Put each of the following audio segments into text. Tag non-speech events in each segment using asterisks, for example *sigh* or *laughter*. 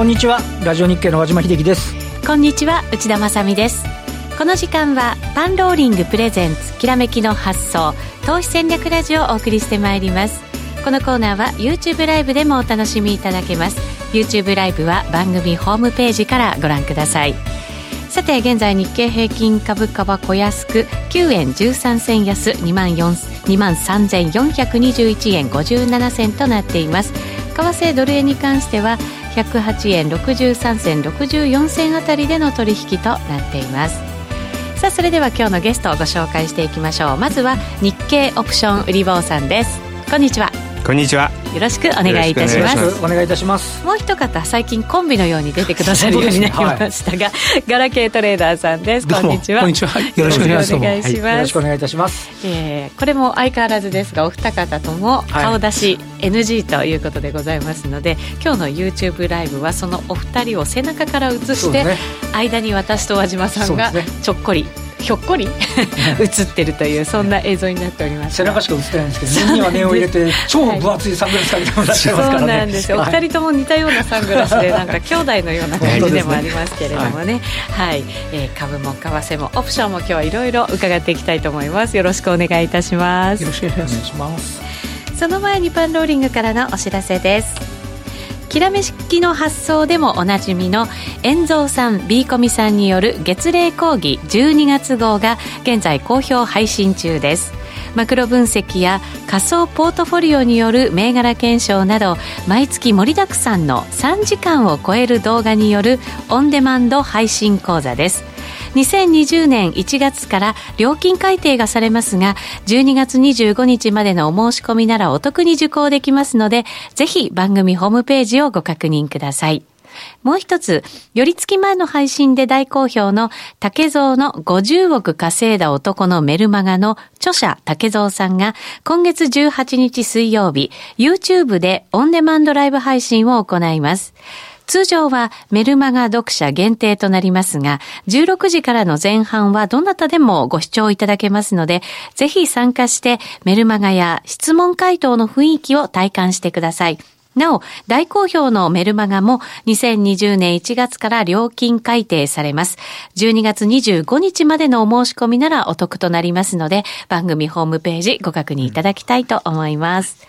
こんにちは。ラジオ日経の和島秀樹です。こんにちは。内田まさです。この時間はパンローリングプレゼンツきらめきの発想投資戦略ラジオをお送りしてまいります。このコーナーは YouTube ライブでもお楽しみいただけます。YouTube ライブは番組ホームページからご覧ください。さて現在日経平均株価は小安く9円13銭安2万2万3421円57銭となっています。為替ドル円に関しては108円63銭64銭あたりでの取引となっています。さあそれでは今日のゲストをご紹介していきましょう。まずは日経オプション売り坊さんです。こんにちは。こんにちは。よろしくお願いいたします。お願いいたします。もう一方最近コンビのように出てくださるようになりましたが、はい、ガラケートレーダーさんです。こんにちは。こんにちは。よろしくお願いします、はい、よろしくお願いいたします、えー、これも相変わらずですがお二方とも顔出し NG ということでございますので、はい、今日の YouTube ライブはそのお二人を背中から映して、ね、間に私と和島さんがちょっこりひょっこり *laughs* 映ってるというそんな映像になっております。背中しか映ってないんですけど目には念を入れて *laughs* 超分厚いサングラスかけてもらってますからね、そうなんですよ、お二人とも似たようなサングラスで *laughs* なんか兄弟のような感じでもありますけれどもね。はい、えー、株も為替もオプションも今日はいろいろ伺っていきたいと思います。よろしくお願いいたします。よろしくお願いします。その前にパンローリングからのお知らせですきらめきの発想でもおなじみの遠蔵さん B コミさんによる月例講義12月号が現在好評配信中です。マクロ分析や仮想ポートフォリオによる銘柄検証など毎月盛りだくさんの3時間を超える動画によるオンデマンド配信講座です。2020年1月から料金改定がされますが、12月25日までのお申し込みならお得に受講できますので、ぜひ番組ホームページをご確認ください。もう一つ、寄り付き前の配信で大好評の竹蔵の50億稼いだ男のメルマガの著者竹蔵さんが今月18日水曜日、YouTube でオンデマンドライブ配信を行います。通常はメルマガ読者限定となりますが、16時からの前半はどなたでもご視聴いただけますので、ぜひ参加してメルマガや質問回答の雰囲気を体感してください。なお、大好評のメルマガも2020年1月から料金改定されます。12月25日までのお申し込みならお得となりますので、番組ホームページご確認いただきたいと思います。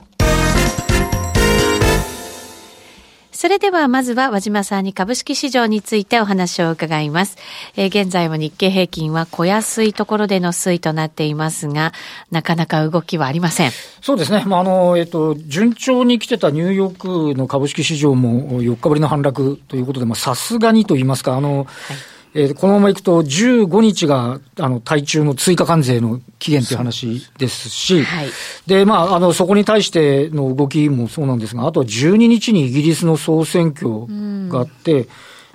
それではまずは和島さんに株式市場についてお話を伺います。えー、現在も日経平均は小安いところでの推移となっていますが、なかなか動きはありません。そうですね。まあ、あの、えっと、順調に来てたニューヨークの株式市場も4日ぶりの反落ということで、まあ、さすがにと言いますか、あの、はいえー、このままいくと、15日が、あの、対中の追加関税の期限という話です。し、はい、で、まあ、あの、そこに対しての動きもそうなんですが、あとは12日にイギリスの総選挙があって、うん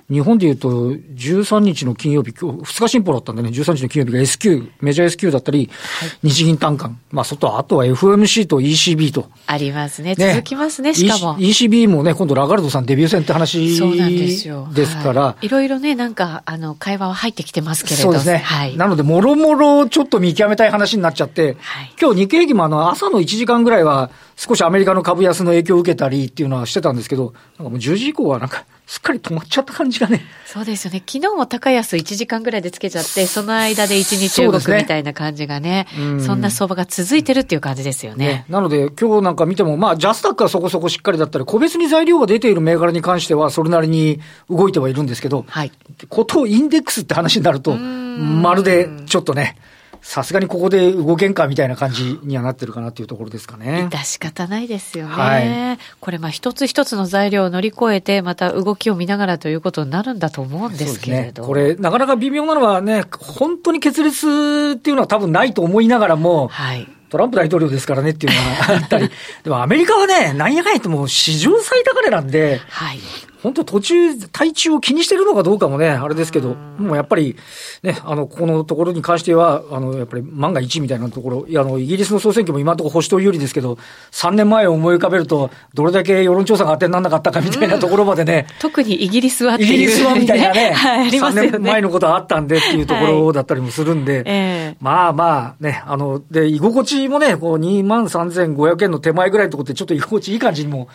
日本でいうと、13日の金曜日、今日、2日進歩だったんでね、13日の金曜日が S q メジャー S q だったり、はい、日銀単価、まあ、外、あとは FMC と ECB と。ありますね。ね続きますね、しかも。ECB もね、今度ラガルドさんデビュー戦って話そうなんですよ。ですから、はい。いろいろね、なんか、あの、会話は入ってきてますけれどそうですね。はい。なので、もろもろちょっと見極めたい話になっちゃって、はい、今日日経平均もあの、朝の1時間ぐらいは、少しアメリカの株安の影響を受けたりっていうのはしてたんですけど、なんかもう10時以降はなんか、すっかり止まっちゃった感じがね。そうですよね。昨日も高安1時間ぐらいでつけちゃって、その間で1日動くみたいな感じがね、そ、ね、そんな相場が続いてるっていう感じですよね。ねなので、今日なんか見ても、まあ、ジャスタックはそこそこしっかりだったり、個別に材料が出ている銘柄に関しては、それなりに動いてはいるんですけど、はい。ことインデックスって話になると、まるでちょっとね、さすがにここで動けんかみたいな感じにはなってるかなっていうところですかね。致し方ないですよね。はい、これ、まあ一つ一つの材料を乗り越えて、また動きを見ながらということになるんだと思うんですけれど。ね、これ、なかなか微妙なのはね、本当に決裂っていうのは多分ないと思いながらも、はい。トランプ大統領ですからねっていうのがあったり、*laughs* でもアメリカはね、なんやかんやってもう史上最高値なんで、はい、本当途中、体中を気にしてるのかどうかもね、あれですけど、もうやっぱり、ね、あの、ここのところに関しては、あの、やっぱり万が一みたいなところ、いや、あの、イギリスの総選挙も今のところ保守党有利ですけど、3年前を思い浮かべると、どれだけ世論調査が当てにならなかったかみたいなところまでね。特にイギリスはっていう、イギリスはみたいなね、*laughs* はい、3年前のことはあったんでっていうところだったりもするんで、はいえ。ー、まあまあね、あの、で、居心地もね、こう2万3500円の手前ぐらいのところってちょっと居心地いい感じにも、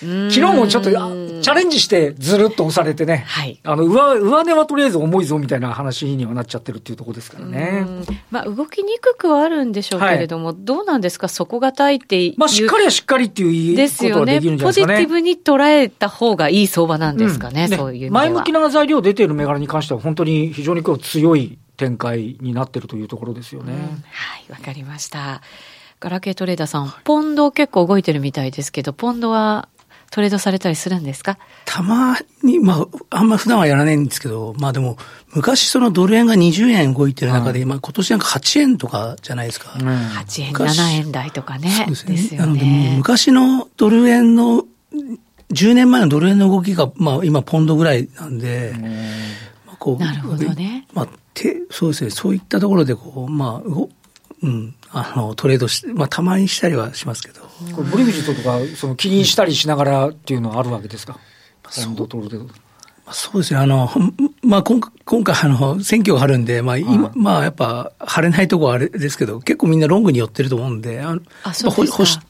昨日もちょっとチャレンジしてずるっと押されてね、はい、あの上上値はとりあえず重いぞみたいな話にはなっちゃってるっていうところですからね。まあ、動きにくくはあるんでしょうけれども、はい、どうなんですか、底堅いっていう。まあ、しっかりはしっかりっていうできるんじゃないですかね。ポジティブに捉えた方がいい相場なんですかね、うん、そういう前向きな材料出ている銘柄に関しては、本当に非常に強い展開になってるというところですよね。うん、はい、わかりました。ガラケートレーダーさん、ポンド結構動いてるみたいですけど、ポンドはトレードされたりするんですか？たまに、まあ、あんま普段はやらないんですけど、まあでも、昔そのドル円が20円動いてる中で、うん、まあ今年なんか8円とかじゃないですか。うん、8円、7円台とかね。そうですね。すねなので、昔のドル円の、10年前のドル円の動きが、まあ今ポンドぐらいなんで、まあ、こうなるほどね。まあ、てそうですね、そういったところでこう、まあ、うん、あの、トレードし、まあ、たまにしたりはしますけど。これ、ブリグジットとか、その、気にしたりしながらっていうのはあるわけですか、ポンドトレード。そうですね。あの、まあ、今今回、あの、選挙があるんで、まあ、今、はい、まあ、やっぱ、晴れないとこはあれですけど、結構みんなロングに寄ってると思うんで、あの、あそうですか。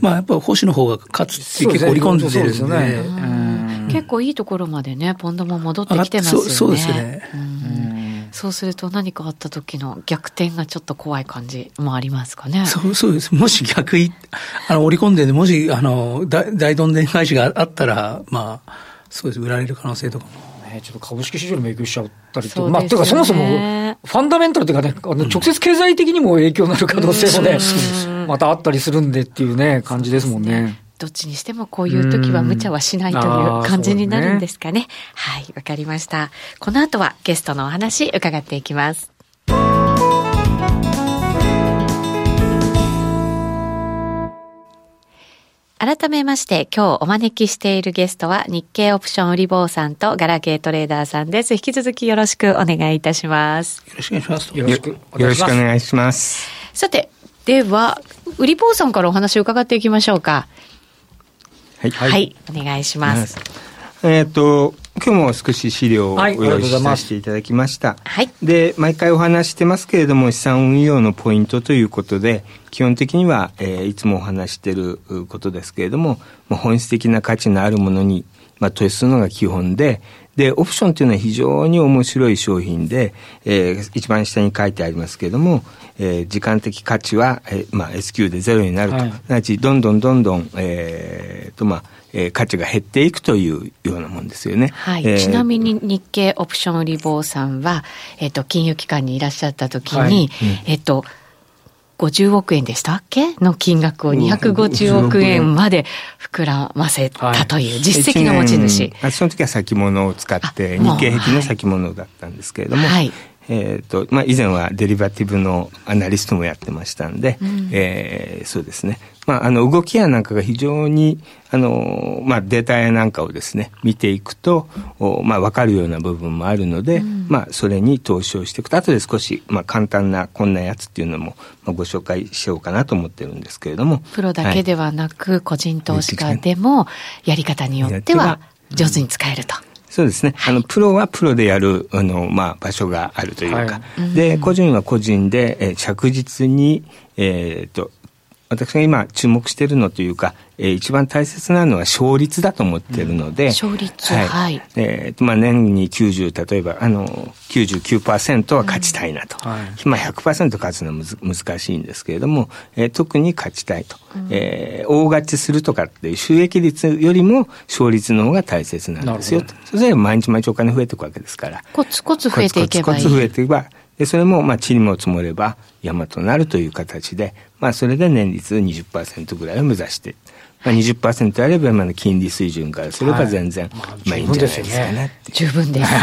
まあ、やっぱ、星の方が勝つって結構織り込んでるんで。でね、結構いいところまでね、ポンドも戻ってきてますよね。そうですね。そうすると何かあった時の逆転がちょっと怖い感じもありますかね。そうそうです。もし逆い、あの、織り込んで、もし、あの、大大どんでん返しがあったら、まあ、そうです。売られる可能性とかも。ね、ちょっと株式市場にも影響しちゃったりと、ね、まあ、というかそもそも、ファンダメンタルというかね、あの直接経済的にも影響になる可能性もね、またあったりするんでっていうね、感じですもんね。どっちにしてもこういう時は無茶はしないという感じになるんですかね。ねはい、わかりました。この後はゲストのお話伺っていきます。改めまして、今日お招きしているゲストは日経オプション売り坊さんとガラケートレーダーさんです。引き続きよろしくお願いいたします。よろしくお願いします。よろしくお願いします。さて、では、売り坊さんからお話を伺っていきましょうか。はい。はい、お願いします。えっ、と、今日も少し資料を用意させていただきました。はい。で、毎回お話してますけれども、資産運用のポイントということで、基本的には、えー、いつもお話していることですけれども、本質的な価値のあるものに、まあ、投資するのが基本で、で、オプションというのは非常に面白い商品で、えー、一番下に書いてありますけれども、えー、時間的価値は、えーまあ、S q でゼロになると。はい、なち、どんどんどんどん、えー、と、まあ、えー、価値が減っていくというようなもんですよね。はい。えー、ちなみに日経オプション売り坊さんは、えっ、ー、と、金融機関にいらっしゃった時に、はい。うん、えっ、と、50億円でしたっけ？の金額を250億円まで膨らませたという実績の持ち主。はい、その時は先物を使って、日経平均の先物だったんですけれども、はい、えっ、ー、と、まあ、以前はデリバティブのアナリストもやってましたんで、うん、えー、そうですね。まあ、あの、動きやなんかが非常に、あの、まあ、データやなんかをですね、見ていくと、おまあ、わかるような部分もあるので、うん、まあ、それに投資をしていくと、後で少し、まあ、簡単なこんなやつっていうのも、まあ、ご紹介しようかなと思ってるんですけれども。プロだけではなく、はい、個人投資家でも、やり方によっては、上手に使えると。そうですね。あの、プロはプロでやる、あの、まあ、場所があるというか、はい、で、個人は個人で、えー、着実に、えっ、ー、と、私が今注目しているのというか、えー、一番大切なのは勝率だと思っているので、うん、勝率。はい、はい、えー、まあ年に90例えばあの99%は勝ちたいなと、うんはい、まあ100%勝つのはむず難しいんですけれども、えー、特に勝ちたいと、うん、えー、大勝ちするとかっていう収益率よりも勝率の方が大切なんですよそれで毎日毎日お金増えていくわけですから。コツコツ増えていけばいい。コツコツ増えていけばでそれもまあ地にも積もれば山となるという形で、まあ、それで年率20%ぐらいを目指して、まあ20%あれば今の金利水準からすれば全然、はい、まあいいんじゃないですかね。十分です。*laughs*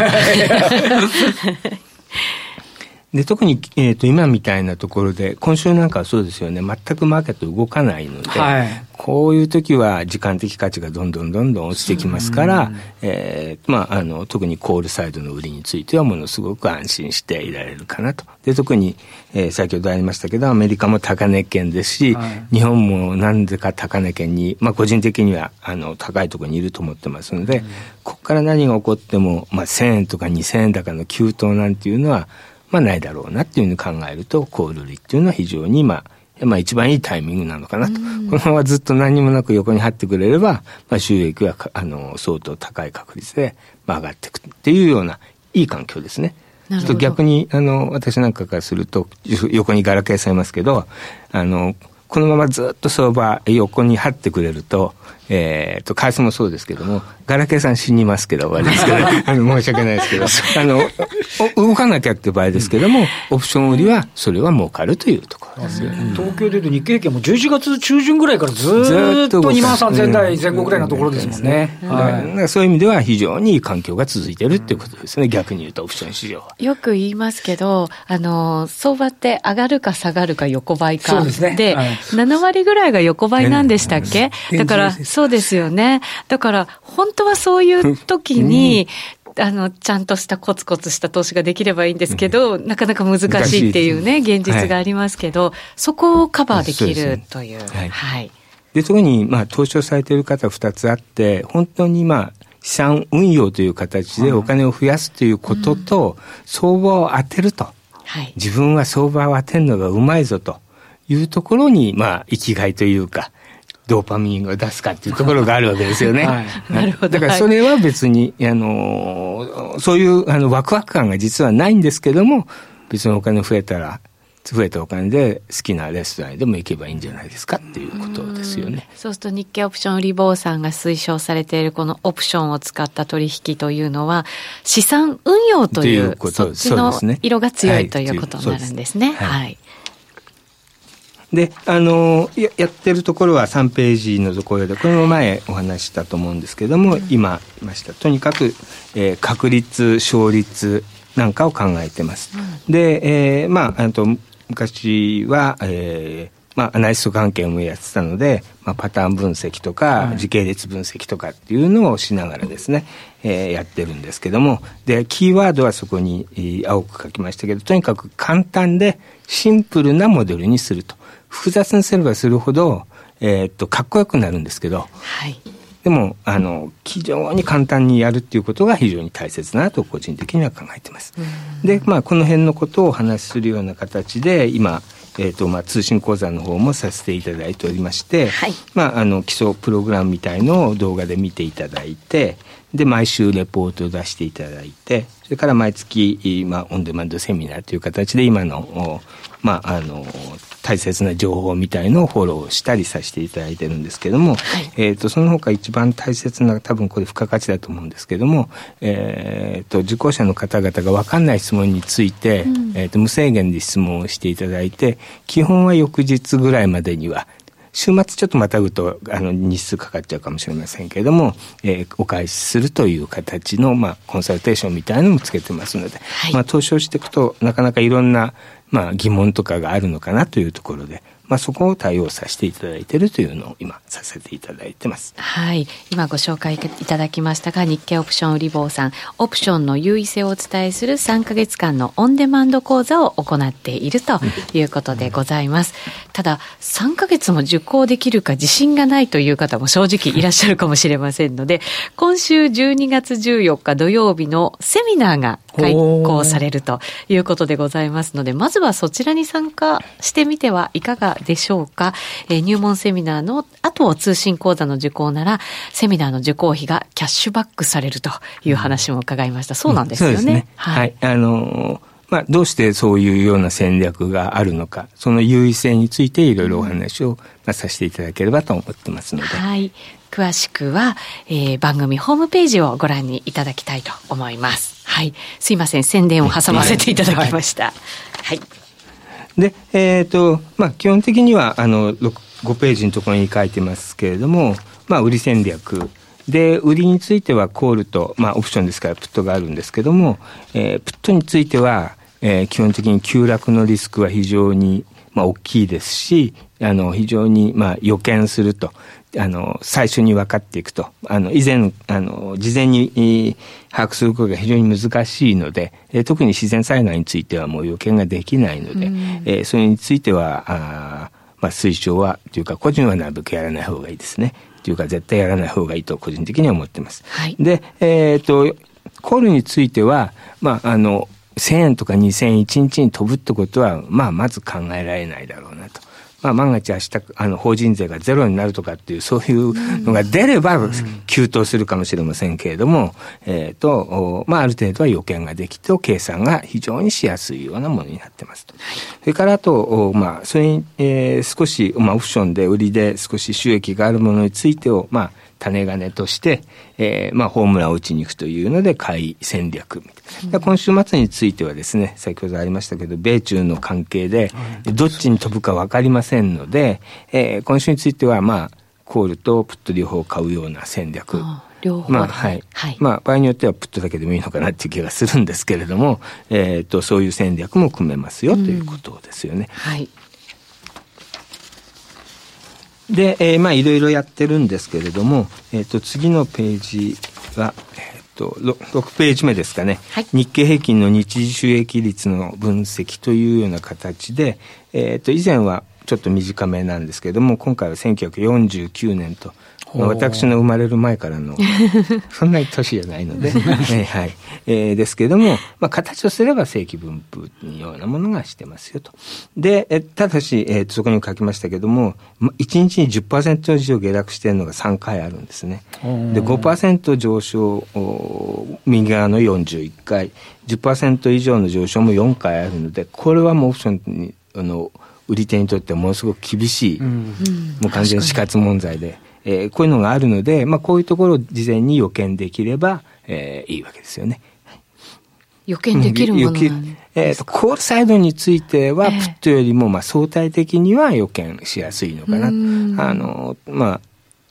で、特に、えっ、ー、と、今みたいなところで、今週なんかはそうですよね、全くマーケット動かないので、はい、こういう時は時間的価値がどんどんどんどん落ちてきますから、えー、まあ、あの、特にコールサイドの売りについてはものすごく安心していられるかなと。で、特に、えー、先ほどありましたけど、アメリカも高値圏ですし、はい、日本もなんでか高値圏に、まあ、個人的には、あの、高いところにいると思ってますので、うん、ここから何が起こっても、まあ、1000円とか2000円高の急騰なんていうのは、まあないだろうなっていうふうに考えると、コール売りっていうのは非常にまあ、まあ一番いいタイミングなのかなと。このままずっと何にもなく横に張ってくれれば、まあ収益はあの相当高い確率で、まあ、上がっていくっていうようないい環境ですね。ちょっと逆に、あの、私なんかからすると、横にガラケーさんいますけど、あの、このままずっと相場横に張ってくれると、えっ、ー、と、為替もそうですけども、ガラケーさん死にますけど、終わりですけど、*laughs* あの、申し訳ないですけど、あの、動かなきゃって場合ですけども、オプション売りは、それは儲かるというところですよ、ね、東京でいうと日経平均も11月中旬ぐらいからずっと2万3000台前後ぐらいのところですもんね。はい、そういう意味では非常にいい環境が続いてるっていうことですね、逆に言うとオプション市場は。よく言いますけど、あの、相場って上がるか下がるか横ばいか。そうですね。で、はい、7割ぐらいが横ばいなんでしたっけ、だから、そうですよね。だから、本当はそういう時に、あの、ちゃんとしたコツコツした投資ができればいいんですけど、うん、なかなか難しいっていうね、現実がありますけど、はい、そこをカバーできるという。はい。はい、で、特に、まあ、投資をされている方二つあって、本当にまあ、資産運用という形でお金を増やすということと、相場を当てると。はい、自分は相場を当てるのがうまいぞというところに、まあ、生きがいというか、ドーパミンを出すかっていうところがあるわけですよね。はい、なるほど。だからそれは別に、あの、そういうあのワクワク感が実はないんですけども、別にお金増えたら、増えたお金で好きなレストランでも行けばいいんじゃないですかっていうことですよね。うそうすると日経オプションリボーさんが推奨されているこのオプションを使った取引というのは資産運用という、そっちの色が強いということになるんですね。はい、はいで、あのや、やってるところは3ページのところで、これも前お話したと思うんですけども、うん、今言いました。とにかく、えー、確率、勝率なんかを考えてます。うん、で、えー、まあ、あと、昔は、えー、まあ、アナリスト関係もやってたので、まあ、パターン分析とか、時系列分析とかっていうのをしながらですね、えー、やってるんですけども、で、キーワードはそこに、えー、青く書きましたけど、とにかく簡単でシンプルなモデルにすると。複雑にすればするほど、えー、っと、かっこよくなるんですけど、はい。でも、あの、非常に簡単にやるっていうことが非常に大切だなと個人的には考えています。で、まあ、この辺のことをお話しするような形で、今、えーとまあ、通信講座の方もさせていただいておりまして、はい、まあ、あの基礎プログラムみたいのを動画で見ていただいてで毎週レポートを出していただいてそれから毎月、まあ、オンデマンドセミナーという形で今のまあ、あの、大切な情報みたいのをフォローしたりさせていただいてるんですけども、はい、えっ、と、その他一番大切な、多分これ付加価値だと思うんですけども、えっ、ー、と、受講者の方々が分かんない質問について、うん、えっ、と、無制限で質問をしていただいて、基本は翌日ぐらいまでには週末ちょっとまたぐと、あの、日数かかっちゃうかもしれませんけれども、えー、お返しするという形の、まあ、コンサルテーションみたいなのもつけてますので、はい、まあ、投資をしていくと、なかなかいろんな、まあ、疑問とかがあるのかなというところで、まあ、そこを対応させていただいているというのを今させていただいてます。はい。今ご紹介いただきましたが、日経オプション売り坊さん、オプションの優位性をお伝えする3か月間のオンデマンド講座を行っているということでございます。ただ、3か月も受講できるか自信がないという方も正直いらっしゃるかもしれませんので、今週12月14日土曜日のセミナーが開講されるということでございますので、まずはそちらに参加してみてはいかがでしょうか。えー、入門セミナーの後通信講座の受講なら、セミナーの受講費がキャッシュバックされるという話も伺いました。そうなんですよね。うん、ねはい、はい。あのーまあ、どうしてそういうような戦略があるのか、その優位性についていろいろお話を、まあ、させていただければと思ってますので。はい。詳しくは、えー、番組ホームページをご覧にいただきたいと思います。はい。すいません、宣伝を挟ませていただきました。はい。はい、で、えっ、ー、と、まあ、基本的には、あの、5ページのところに書いてますけれども、まあ、売り戦略。で、売りについてはコールと、まあ、オプションですから、プットがあるんですけども、えー、プットについては、えー、基本的に急落のリスクは非常に、まあ、大きいですし、あの、非常に、まあ、予見すると。あの、最初に分かっていくと。あの、以前、あの、事前に把握することが非常に難しいので、え特に自然災害についてはもう予見ができないので、うん、えー、それについては、あまあ、推奨は、というか、個人はなるべくやらない方がいいですね。というか、絶対やらない方がいいと、個人的には思ってます。はい、で、えっ、ー、と、コールについては、まあ、あの、1000円とか2000円1日に飛ぶってことは、まあ、まず考えられないだろうなと。まあ、万が一明日、あの、法人税がゼロになるとかっていう、そういうのが出れば、急騰するかもしれませんけれども、えっ、ー、と、まあ、ある程度は予見ができて、計算が非常にしやすいようなものになってますと。それからあと、まあ、それに、えー、少し、まあ、オプションで売りで少し収益があるものについてを、まあ、種金として、えー、まあ、ホームランを打ちに行くというので、買い戦略。うん、今週末についてはですね、先ほどありましたけど、米中の関係で、どっちに飛ぶか分かりませんので、えー、今週については、まあ、コールとプット両方買うような戦略。両方まあ、はい。はい、まあ、場合によってはプットだけでもいいのかなっていう気がするんですけれども、えっ、ー、と、そういう戦略も組めますよということですよね。うん、はい。で、えー、まあいろいろやってるんですけれども、えっ、ー、と次のページは、えっ、ー、と 6, 6ページ目ですかね、はい、日経平均の日時収益率の分析というような形で、えっ、と以前はちょっと短めなんですけれども今回は1949年とまあ、私の生まれる前からの、*laughs* そんなに年じゃないので、*laughs* えー、はい。えー、ですけれども、まあ、形とすれば正規分布のようなものがしてますよと。で、えただし、えー、そこにも書きましたけども、1日に10%以上下落しているのが3回あるんですね。で、5%上昇、右側の41回、10%以上の上昇も4回あるので、これはもうオプションに、あの、売り手にとってはものすごく厳しい、うん、もう完全に死活問題で。えー、こういうのがあるので、まあ、こういうところを事前に予見できれば、えー、いいわけですよね。予見できるものなんえっ、ー、と、コールサイドについては、プットよりも、まあ、相対的には予見しやすいのかな。あの、まあ、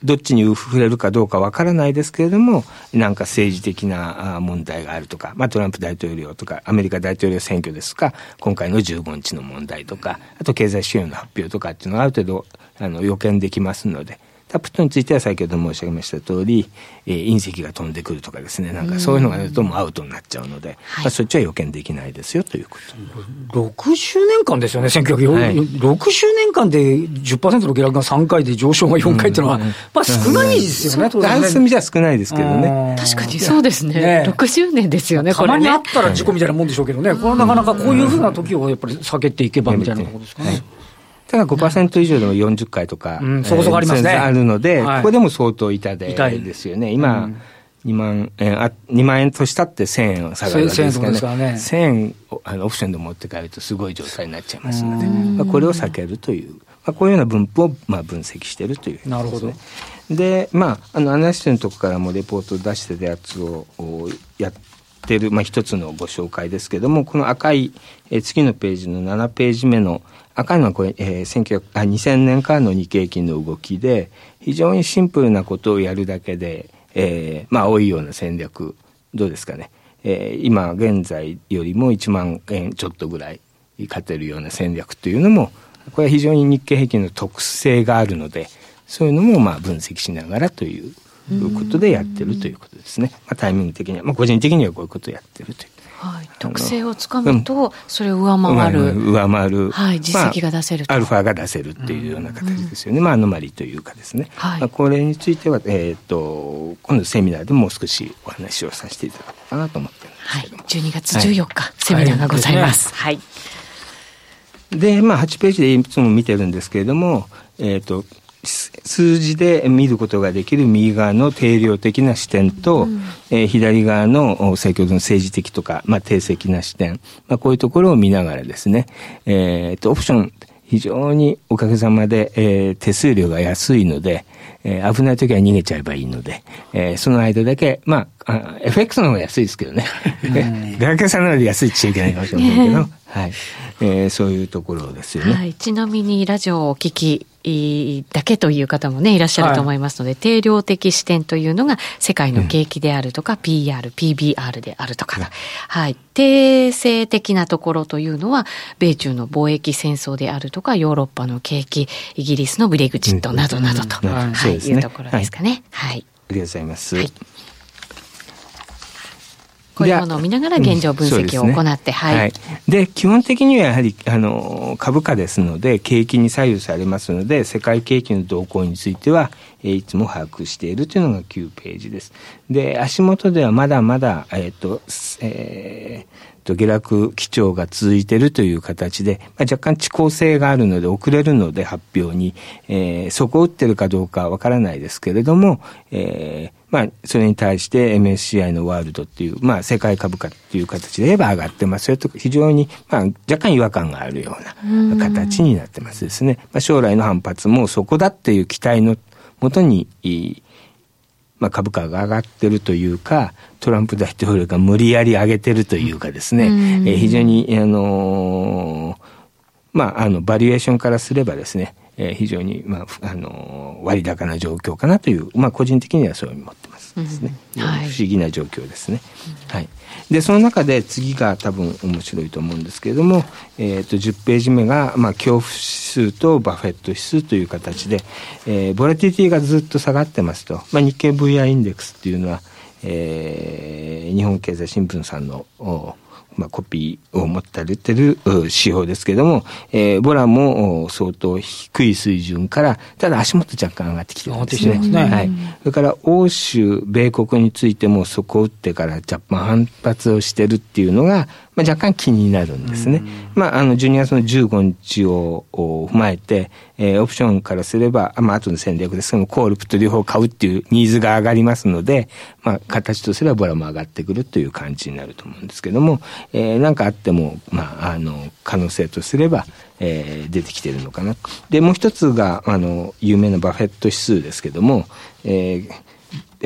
どっちに触れるかどうかわからないですけれども、なんか政治的な問題があるとか、まあトランプ大統領とか、アメリカ大統領選挙ですとか、今回の15日の問題とか、あと経済支援の発表とかっていうのはある程度、あの、予見できますので、タプトについては先ほど申し上げました通り、えー、隕石が飛んでくるとかですね、なんかそういうのがあるともうアウトになっちゃうので、まあ、そっちは予見できないですよということ。60年間ですよね、1960、はい、60年間で10%の下落が3回で上昇が4回っていうのは、まあ少ないですよね、ダンス見じゃ少ないですけどね。確かにそうですね。ね。60年ですよね、これ、ね。たまにあったら事故みたいなもんでしょうけどね、これはなかなかこういうふうな時をやっぱり避けていけばみたいなところですかね。はいただ5%以上でも40回とか、うん、そこそこありますね。あるので、はい、ここでも相当痛手ですよね。今、うん2万円、あ、2万円としたって1000円下がるわけですからね。1000円ね1000円あのオプションで持って帰るとすごい状態になっちゃいますので、まあ、これを避けるという、まあ、こういうような分布をまあ分析しているという、ね、なるほど。で、まあ、あの、アナリストのとこからもレポートを出してたやつをやってる、まあ、一つのご紹介ですけれども、この赤い、え次のページの7ページ目の赤いのはこれ、えー、あ2000年からの日経金の動きで、非常にシンプルなことをやるだけで、えー、まあ、多いような戦略、どうですかね。えー、今現在よりも1万円ちょっとぐらい勝てるような戦略というのも、これは非常に日経平均の特性があるので、そういうのもまあ分析しながらということでやってるということですね。まあ、タイミング的には、まあ、個人的にはこういうことをやってるという。はい、特性をつかむと、それを上回る、上回る、はい、実績が出せるまあ、アルファが出せるっていうような形ですよね、うん、まあ、アノマリというかですね、はい。まあ、これについては、えーと、今度セミナーでもう少しお話をさせていただこうかなと思ってるんですけども、はい、12月14日、はい、セミナーがございます。はい、で、まあ、8ページでいつも見てるんですけれども、えっ、ー、と、数字で見ることができる右側の定量的な視点と、うん、えー、左側の先ほどの政治的とか、まあ、定石な視点、まあ、こういうところを見ながらですね、えー、とオプション非常におかげさまで、えー、手数料が安いので、えー、危ない時は逃げちゃえばいいので、えー、その間だけ、まあ、あ FX の方が安いですけどね。出かけさんなので安いっちゃいけないかもしれませんけど、*laughs* はい。えー、そういうところですよね。はい。ちなみにラジオをお聞きだけという方もね、いらっしゃると思いますので、はい、定量的視点というのが世界の景気であるとか、うん、PR、PBR であるとか、はい。定性的なところというのは、米中の貿易戦争であるとか、ヨーロッパの景気、イギリスのブレグジットなどなどと、うん、はい、ね、いうところですかね。はい。ありがとうございます。はいこういうものを見ながら現状分析を行って、ね、はい、はい、で基本的にはやはりあの株価ですので景気に左右されますので世界景気の動向については、えー、いつも把握しているというのが9ページです。で足元ではまだまだえっ、ー、とえーと下落基調が続いているという形で、まあ、若干遅効性があるので遅れるので発表に、えー、底を打ってるかどうかわからないですけれども、えー、まあ、それに対して MSCI のワールドっていう、まあ、世界株価っていう形で言えば上がってますよと、非常に、まあ、若干違和感があるような形になってますですね。まあ、将来の反発もそこだっていう期待のもとに、まあ、株価が上がってるというか、トランプ大統領が無理やり上げてるというかですね、えー、非常に、あのー、まあ、あの、バリエーションからすればですね、えー、非常に、まあ、あのー、割高な状況かなという、まあ、個人的にはそう思ってますですね、うんはい、不思議な状況ですね。はい。で、その中で次が多分面白いと思うんですけれども、えっ、ー、と、10ページ目が、まあ、恐怖指数とバフェット指数という形で、えー、ボラティティがずっと下がってますと、まあ、日経 VI インデックスっていうのは、えー、日本経済新聞さんのまあ、コピーを持ってれてる指標ですけれども、えー、ボラも相当低い水準から、ただ足元若干上がってきてるんですね。ねはい。それから欧州、米国についてもそこを打ってから若干反発をしてるっていうのが、まあ、若干気になるんですね。まあ、あの、12月の15日を踏まえて、えー、オプションからすれば、まあ、後の戦略ですけども、コール、プット両方買うっていうニーズが上がりますので、まあ、形とすればボラも上がってくるという感じになると思うんですけども、えー、なんかあっても、まあ、あの、可能性とすれば、えー、出てきてるのかな。で、もう一つが、あの、有名なバフェット指数ですけども、えー、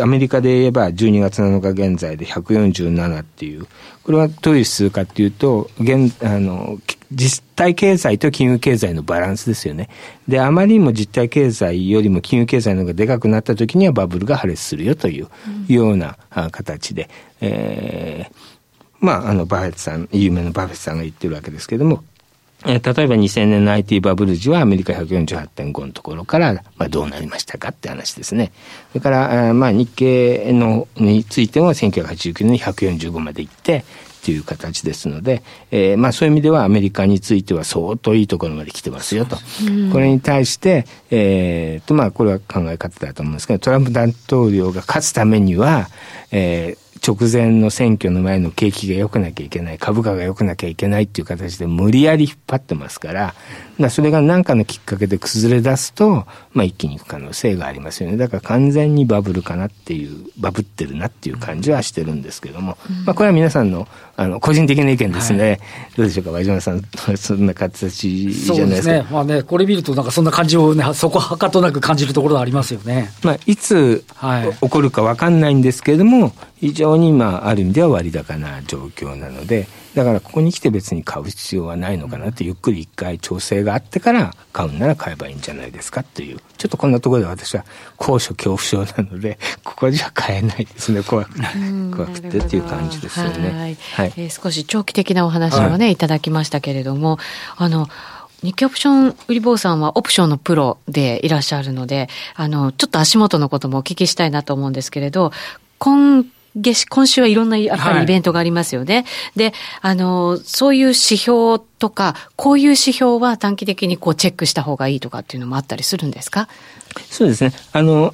アメリカで言えば12月7日現在で147っていう、これはどういう指数かっていうと、現、あの、実体経済と金融経済のバランスですよね。で、あまりにも実体経済よりも金融経済の方がでかくなった時にはバブルが破裂するよというような形で、えー、まあ、あの、バフェットさん、有名なバフェットさんが言ってるわけですけれども、えー、例えば2000年の IT バブル時はアメリカ148.5のところから、まあ、どうなりましたかって話ですね。それから、まあ、日経のについても1989年に145まで行って、という形ですので、えー、まあそういう意味ではアメリカについては相当いいところまで来てますよと。これに対して、えー、とまあこれは考え方だと思うんですけど、トランプ大統領が勝つためには、えー、直前の選挙の前の景気が良くなきゃいけない、株価が良くなきゃいけないっていう形で無理やり引っ張ってますから、だそれが何かのきっかけで崩れ出すと、まあ一気に行く可能性がありますよね。だから完全にバブルかなっていう、バブってるなっていう感じはしてるんですけども、まあこれは皆さんの、あの、個人的な意見ですね。はい、どうでしょうか、和島さん、そんな形じゃないですか？そうですね。まあね、これ見るとなんかそんな感じをね、そこはかとなく感じるところがありますよね。まあ、いつ、起こるかわかんないんですけれども、非常に、まあ、ある意味では割高な状況なので、だからここに来て別に買う必要はないのかなって、ゆっくり一回調整があってから買うなら買えばいいんじゃないですかっていう、ちょっとこんなところで私は高所恐怖症なので、*laughs* ここじゃ買えないですね、怖く怖くてっていう感じですよね。はい、えー、少し長期的なお話をね、はい、いただきましたけれども、あの、日経オプション売り坊さんはオプションのプロでいらっしゃるので、あの、ちょっと足元のこともお聞きしたいなと思うんですけれど、今今週はいろんなやっぱりイベントがありますよね。はい、で、あの、そういう指標とか、こういう指標は短期的にこうチェックした方がいいとかっていうのもあったりするんですか？そうですね。あの、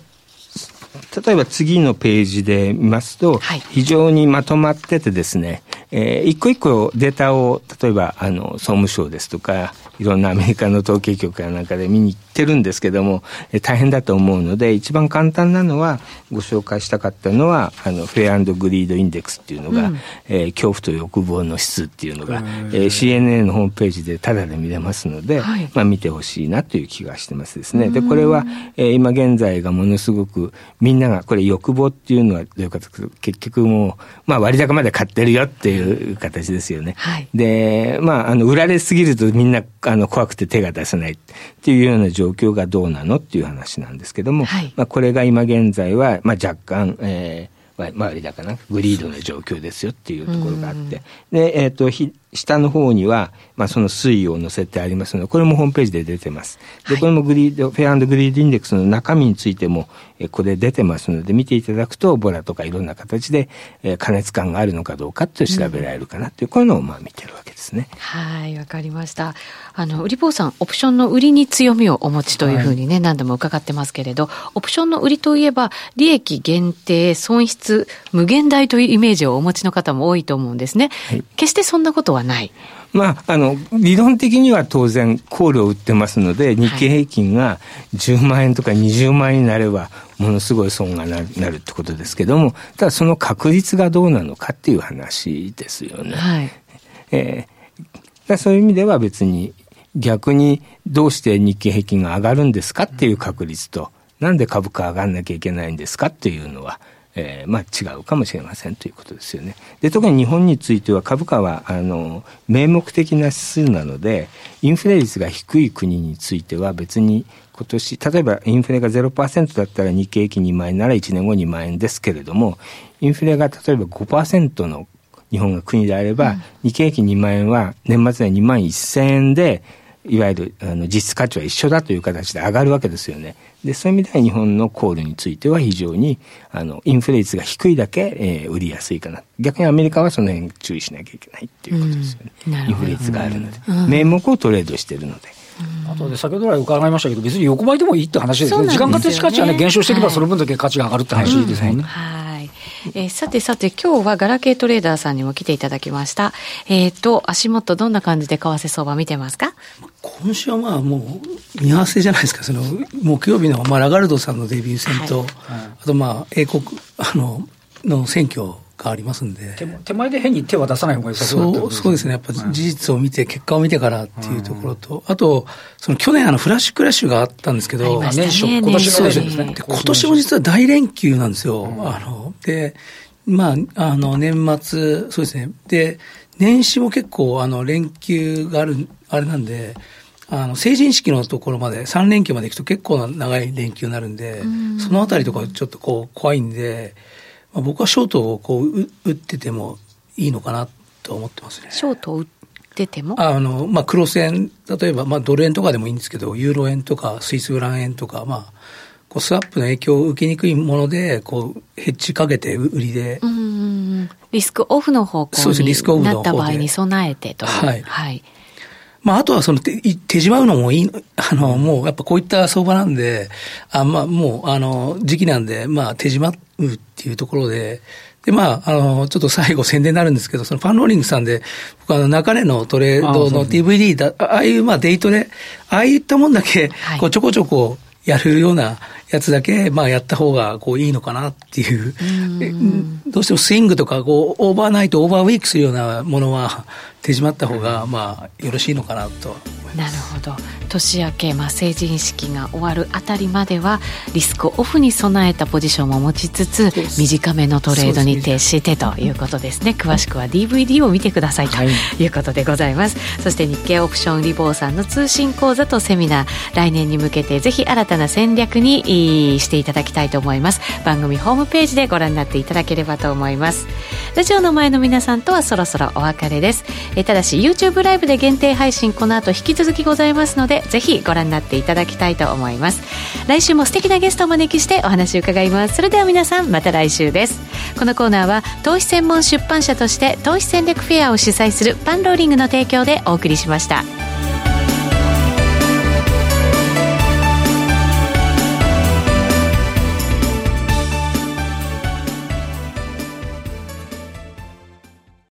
例えば次のページで見ますと、はい、非常にまとまっててですね、えー、一個一個データを、例えば、あの、総務省ですとか、いろんなアメリカの統計局やなんかで見に行ってるんですけども、えー、大変だと思うので、一番簡単なのは、ご紹介したかったのは、あの、 Fear Greed Index っていうのが、うん、えー、恐怖と欲望の指数っていうのが、えー、CNN のホームページでタダで見れますので、はい、まあ見てほしいなという気がしてますですね。で、これは、えー、今現在がものすごくみみんなが、これ欲望っていうのはどういうかというと、結局もう、まあ割高まで買ってるよっていう形ですよね。はい、で、まあ、あの、売られすぎるとみんな、あの、怖くて手が出せないっていうような状況がどうなのっていう話なんですけども、はい、まあこれが今現在は、まあ若干、えー、割高な、 Greed な状況ですよっていうところがあって、で、えっ、ー、と、下の方には、まあ、その推移を載せてありますので、これもホームページで出てます。で、これも Greed、Fear Greed Index の中身についても、えこれ出てますので、見ていただくと、ボラとかいろんな形で、えー、過熱感があるのかどうかって調べられるかなっていう、こういうのをまあ見てるわけですね。はい、わかりました。あの、売り坊さん、オプションの売りに強みをお持ちというふうにね、はい、何度も伺ってますけれど、オプションの売りといえば、利益限定、損失、無限大というイメージをお持ちの方も多いと思うんですね。はい、決してそんなことはない。まあ、あの、理論的には当然、コールを売ってますので、日経平均が10万円とか20万円になれば、ものすごい損がなるってことですけども、ただその確率がどうなのかっていう話ですよね。はい。えー、そういう意味では別に、逆にどうして日経平均が上がるんですかっていう確率と、なんで株価上がんなきゃいけないんですかっていうのは、えー、まあ違うかもしれませんということですよね。で、特に日本については株価は、あの、名目的な指数なので、インフレ率が低い国については別に今年、例えばインフレが0%だったら日経平均2万円なら1年後2万円ですけれども、インフレが例えば5%の日本が国であれば、うん、日経平均2万円は年末には2万1000円で、いわゆるあの実質価値は一緒だという形で上がるわけですよね。で、そういう意味では日本のコールについては非常に、あの、インフレ率が低いだけ、えー、売りやすいかな。逆にアメリカはその辺注意しなきゃいけないっていうことですよね。うん、インフレ率があるので。名目をトレードしてるので。あとで先ほど来伺いましたけど、別に横ばいでもいいって話ですよね。時間価値価値はね、減少していけばその分だけ価値が上がるって話ですもんね。はいえー、さてさて、今日はガラケートレーダーさんにも来ていただきました。えっ、ー、と、足元どんな感じで為替相場見てますか？今週はまあもう、見合わせじゃないですか。その、木曜日の、まあ、ラガルドさんのデビュー戦と、はい、あとまあ、英国、あの、の選挙がありますんで。手前で変に手は出さない方がいいそうそうですね。やっぱ事実を見て、結果を見てからっていうところと、あと、その去年あのフラッシュクラッシュがあったんですけど、年初、今年の年初ですね。今年も実は大連休なんですよ。あの、で、まあ、あの、年末、そうですね。で、年始も結構、あの、連休がある、あれなんで、あの、成人式のところまで、3連休まで行くと結構な長い連休になるんで、そのあたりとかちょっとこう、怖いんで、まあ、僕はショートをこう打っててもいいのかなと思ってますね。ショートを打ってても？あの、まあ、クロス円、例えば、まあ、ドル円とかでもいいんですけど、ユーロ円とかスイスフラン円とか、まあ、こうスワップの影響を受けにくいもので、こう、ヘッジかけて売りで。うんリスクオフの方向になった場合に備えてとはい。はい。まあ、あとはその手、手じまうのもいい、*laughs* あの、もうやっぱこういった相場なんで、あまあ、もう、あの、時期なんで、まあ、手じまうっていうところで、で、まあ、あの、ちょっと最後宣伝になるんですけど、そのファンローリングさんで、僕あの、中根のトレードの DVD だ、ああいうまあデイトレ、ああいったもんだけ、こうちょこちょこやるようなやつだけ、まあやった方がこういいのかなっていう。うどうしてもスイングとか、こう、オーバーナイト、オーバーウィークするようなものは、手仕舞った方が、まあ、よろしいのかなと。なるほど。年明け、まあ、成人式が終わるあたりまではリスクオフに備えたポジションも持ちつつ短めのトレードに徹してということですね。詳しくは DVD を見てくださいとい。うことでございます、はい、そして日経オプション売坊さんの通信講座とセミナー来年に向けてぜひ新たな戦略にしていただきたいと思います。番組ホームページでご覧になっていただければと思います。ラジオの前の皆さんとはそろそろお別れですえただし YouTube ライブで限定配信この後引き続きございますのでぜひご覧になっていただきたいと思います。来週も素敵なゲストをお招きしてお話を伺います。それでは皆さんまた来週です。このコーナーは投資専門出版社として投資戦略フェアを主催するパンローリングの提供でお送りしました。